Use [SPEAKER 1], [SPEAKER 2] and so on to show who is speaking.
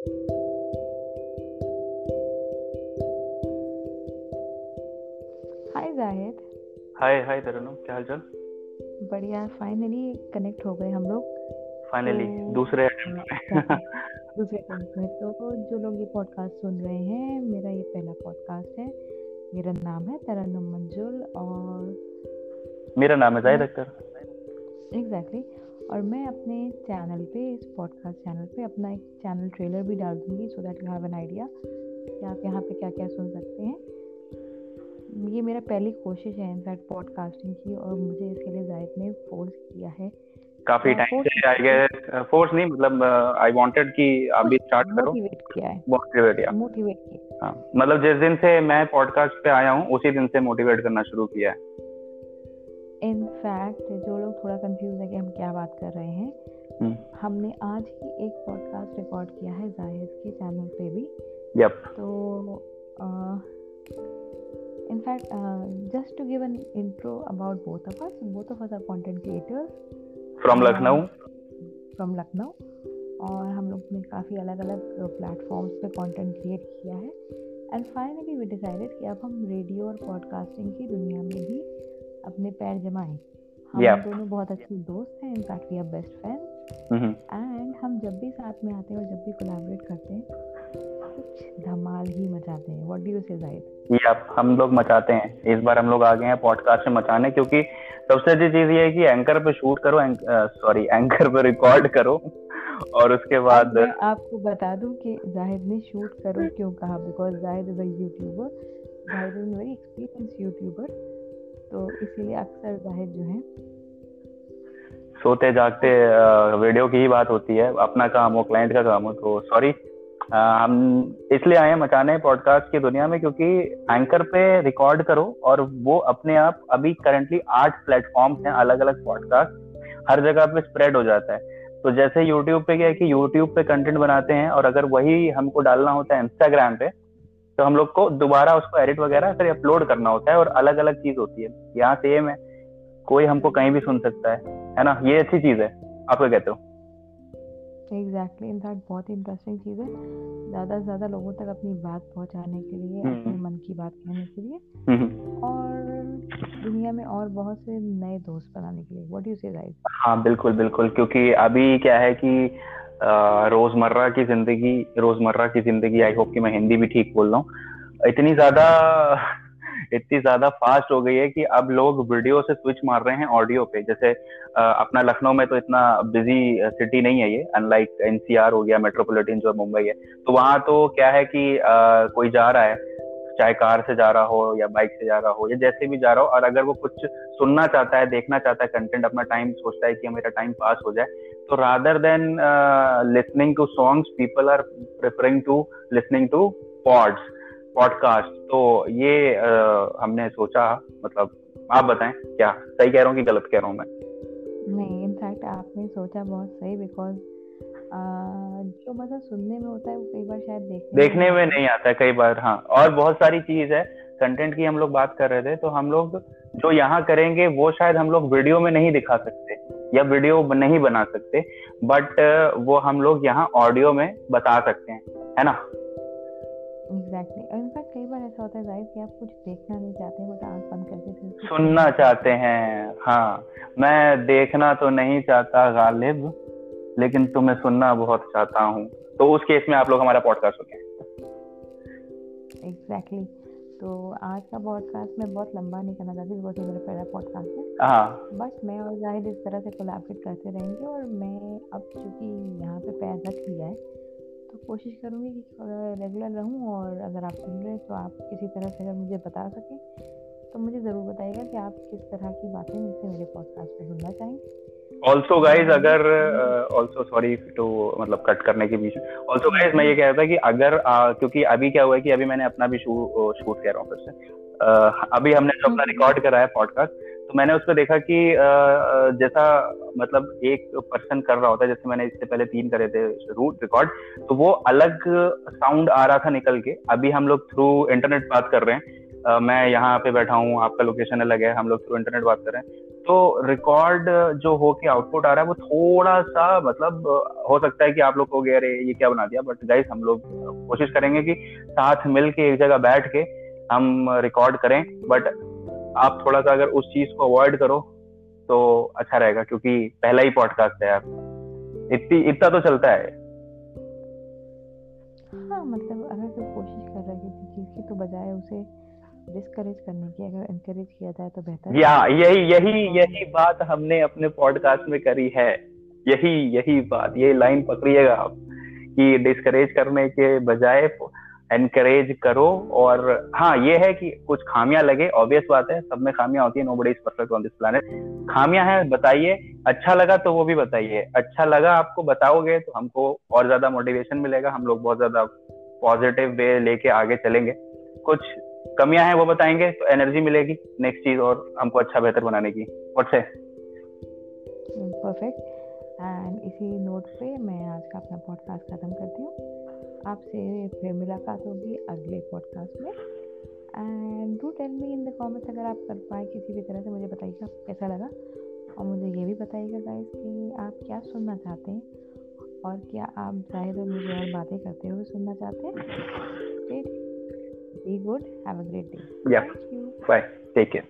[SPEAKER 1] हाय जाहिद
[SPEAKER 2] हाय हाय तरन्नुम क्या हालचाल
[SPEAKER 1] बढ़िया फाइनली कनेक्ट हो गए हम लोग।
[SPEAKER 2] फाइनली
[SPEAKER 1] तो
[SPEAKER 2] दूसरे
[SPEAKER 1] दूसरे में तो जो लोग ये पॉडकास्ट सुन रहे हैं मेरा ये पहला पॉडकास्ट है। मेरा नाम है तरन्नुम मंजुल और
[SPEAKER 2] मेरा नाम है जाहिद अख्तर
[SPEAKER 1] एग्जैक्टली और मैं अपने चैनल पे इस पॉडकास्ट चैनल पे अपना एक चैनल ट्रेलर भी डाल दूँगी so that you have an idea कि आप यहाँ पे क्या क्या सुन सकते हैं। ये मेरा पहली कोशिश है इनफैक्ट पॉडकास्टिंग की और मुझे इसके लिए जाहिद ने फोर्स किया है।
[SPEAKER 2] काफ़ी टाइम से आई गेस फोर्स नहीं मतलब आई वांटेड कि आप भी स्टार्ट करो।
[SPEAKER 1] मोटिवेट किया है।
[SPEAKER 2] मोटिवेट या
[SPEAKER 1] मोटिवेट किया
[SPEAKER 2] हाँ। मतलब जिस दिन से मैं पॉडकास्ट पे आया हूँ उसी दिन से मोटिवेट करना शुरू किया है।
[SPEAKER 1] इनफैक्ट जो लोग थोड़ा कंफ्यूज है कि हम क्या बात कर रहे हैं
[SPEAKER 2] हम्म,
[SPEAKER 1] हमने आज ही एक पॉडकास्ट रिकॉर्ड किया है ज़ाहिर के चैनल पे भी।
[SPEAKER 2] यप
[SPEAKER 1] तो in fact just to give an intro about both of us both of us are content creators
[SPEAKER 2] from Lucknow
[SPEAKER 1] from Lucknow और हम लोग ने काफ़ी अलग अलग प्लेटफॉर्म्स पे कंटेंट क्रिएट किया है। एंड फाइनली वी डिसाइडेड कि अब हम रेडियो और पॉडकास्टिंग की दुनिया में भी अपने पैर जमाएँ। हम
[SPEAKER 2] Yep.
[SPEAKER 1] दोनों बहुत अच्छे दोस्त हैं in fact we are best
[SPEAKER 2] hmm,
[SPEAKER 1] and हम जब भी साथ में आते हैं और जब भी कोलैबोरेट करते हैं कुछ धमाल ही मचाते हैं। व्हाट डू यू से जाहिद
[SPEAKER 2] यप हम लोग मचाते हैं। इस बार हम लोग आ गए हैं पॉडकास्ट में मचाने क्योंकि सबसे अच्छी चीज़ ये है कि एंकर पे शूट करो सॉरी एंकर पे रिकॉर्ड करो और उसके बाद
[SPEAKER 1] मैं आपको बता दूँ कि जाहिद ने शूट करो क्यों कहा because Zahid is a YouTuber Zahid is very experience YouTuber तो इसीलिए अक्सर जाहिद जो है।
[SPEAKER 2] सोते जागते वीडियो की ही बात होती है। अपना काम हो क्लाइंट का काम हो तो सॉरी हम इसलिए आए मचाने पॉडकास्ट की दुनिया में क्योंकि एंकर पे रिकॉर्ड करो और वो अपने आप अभी करंटली आठ प्लेटफॉर्म हैं अलग अलग पॉडकास्ट हर जगह पे स्प्रेड हो जाता है। तो जैसे यूट्यूब पे क्या है कि यूट्यूब पे कंटेंट बनाते हैं और अगर वही हमको डालना होता है इंस्टाग्राम पे तो हम लोग को दोबारा उसको एडिट वगैरह फिर अपलोड करना होता है और अलग अलग चीज़ होती है। यहाँ सेम है। कोई हमको कहीं भी सुन सकता है। है ना? ये अच्छी चीज़ है। आप क्या कहते हो?
[SPEAKER 1] एग्जैक्टली इनफैक्ट बहुत ही इंटरेस्टिंग चीज़ है। ज़्यादा से ज़्यादा लोगों तक अपनी बात पहुँचाने के लिए
[SPEAKER 2] हम्म।
[SPEAKER 1] अपने मन की बात कहने के लिए।
[SPEAKER 2] हम्म,
[SPEAKER 1] और दुनिया में और बहुत से नए दोस्त बनाने के लिए। व्हाट यू से जाहिद
[SPEAKER 2] हाँ बिल्कुल बिल्कुल। क्योंकि अभी क्या है कि रोज़मर्रा की ज़िंदगी, रोज़मर्रा की ज़िंदगी आई होप कि मैं हिंदी भी ठीक बोल रहा हूँ। इतनी ज़्यादा इतनी ज़्यादा फास्ट हो गई है कि अब लोग वीडियो से स्विच मार रहे हैं ऑडियो पे। जैसे अपना लखनऊ में तो इतना बिज़ी सिटी नहीं है ये अनलाइक एनसीआर हो गया मेट्रोपॉलिटन जो मुंबई है। तो वहाँ तो क्या है कि कोई जा रहा है, चाहे कार से जा रहा हो या बाइक से जा रहा हो या जैसे भी जा रहा हो, और अगर वो कुछ सुनना चाहता है, देखना चाहता है कंटेंट अपना टाइम सोचता है कि मेरा टाइम पास हो जाए तो rather than listening to songs people are preferring to listening to pods podcast तो ये uh, हमने सोचा मतलब आप बताएँ क्या सही कह रहा हूँ कि गलत कह रहा हूँ मैं?
[SPEAKER 1] नहीं इनफैक्ट आपने सोचा बहुत सही बिकॉज़ जो मज़ा सुनने में होता है वो कई बार शायद देखने
[SPEAKER 2] देखने में नहीं आता है कई बार हाँ। और बहुत सारी चीज़ है कंटेंट की हम लोग बात कर रहे थे तो हम लोग जो यहाँ करेंगे वो शायद हम लोग वीडियो में नहीं दिखा सकते। या वीडियो नहीं बना सकते बट वो हम लोग यहाँ ऑडियो में बता सकते हैं है ना?
[SPEAKER 1] एग्जैक्टली और इनफैक्ट कई बार ऐसा होता है ज़ाहिर कि आप कुछ देखना नहीं चाहते बट आँख बंद करके
[SPEAKER 2] सुनना चाहते हैं हाँ। मैं देखना तो नहीं चाहता गालिब लेकिन तुम्हें सुनना बहुत चाहता हूँ। तो उस केस में आप लोग हमारा पॉडकास्ट हो। गया
[SPEAKER 1] एग्जैक्टली तो आज का पॉडकास्ट मैं बहुत लंबा नहीं करना चाहती बिकॉज़ मेरा पहला पॉडकास्ट है।
[SPEAKER 2] हाँ।
[SPEAKER 1] बट मैं और जाहिद इस तरह से कोलैबोरेट करते रहेंगे और मैं अब चूँकि यहाँ पे पैर रख लिया है तो कोशिश करूँगी कि रेगुलर रहूँ और अगर आप सुन रहे हैं तो आप किसी तरह से अगर मुझे बता सकें तो मुझे ज़रूर बताइएगा कि आप किस तरह की बातें मुझसे मेरे पॉडकास्ट पर सुनना चाहेंगे।
[SPEAKER 2] ऑल्सो गाइज़ अगर ऑल्सो सॉरी टू मतलब कट करने के बीच ऑल्सो गाइज़ मैं ये कह रहा था कि अगर uh, क्योंकि अभी क्या हुआ है कि अभी मैंने अपना भी शूट शूट कह रहा हूँ फिर से। uh, अभी हमने जो अपना। रिकॉर्ड करा है पॉडकास्ट तो मैंने उस पर देखा कि जैसा मतलब एक पर्सन कर रहा होता है जैसे मैंने इससे पहले तीन करे थे रूट रिकॉर्ड तो वो अलग साउंड आ रहा था निकल के। अभी हम लोग थ्रू इंटरनेट बात कर रहे हैं। मैं यहाँ पे बैठा हूँ आपका लोकेशन अलग है हम लोग थ्रू इंटरनेट बात कर रहे हैं। तो रिकॉर्ड जो हो के आउटपुट आ रहा है, वो थोड़ा सा मतलब हो सकता है कि आप लोग को अरे, ये क्या बना दिया? बट गाइस हम लोग कोशिश करेंगे कि साथ मिल के एक जगह बैठ के हम रिकॉर्ड करें। बट आप थोड़ा सा अगर उस चीज़ को अवॉइड करो तो अच्छा रहेगा, क्योंकि पहला ही पॉडकास्ट है यार। इतनी, इतना तो चलता है।
[SPEAKER 1] हाँ मतलब अगर कोई कोशिश कर रहा है किसी चीज़ की तो बजाय उसे डिस्करेज करने की अगर एनकरेज किया जाए तो बेहतर
[SPEAKER 2] या यही यही यही बात हमने अपने पॉडकास्ट में करी है। यही यही बात ये लाइन पकड़िएगा आप कि डिस्करेज करने के बजाय एनकरेज करो और हाँ ये है कि कुछ खामियाँ लगे ऑब्वियस बात है सब में खामियाँ होती है nobody is perfect on this planet खामियाँ हैं बताइए अच्छा लगा तो वो भी बताइए अच्छा लगा आपको बताओगे तो हमको और ज़्यादा मोटिवेशन मिलेगा हम लोग बहुत ज़्यादा पॉजिटिव वे लेके आगे चलेंगे। कुछ कमियाँ हैं, वो बताएँगे तो एनर्जी मिलेगी नेक्स्ट चीज़ और हमको अच्छा बेहतर बनाने की। व्हाट्स है
[SPEAKER 1] परफेक्ट एंड इसी नोट पे मैं आज का अपना पॉडकास्ट खत्म करती हूँ। आपसे फिर मुलाकात होगी अगले पॉडकास्ट में। And do tell me in the comments अगर आप कर पाए किसी भी तरह से मुझे बताइएगा कैसा लगा। और मुझे ये भी बताइएगा गाइस कि आप क्या सुनना चाहते हैं और क्या आप ज़ाहिर और मुझे और बातें करते हुए सुनना चाहते हैं। Be good. Have a great day.
[SPEAKER 2] Yeah. Bye. Take care.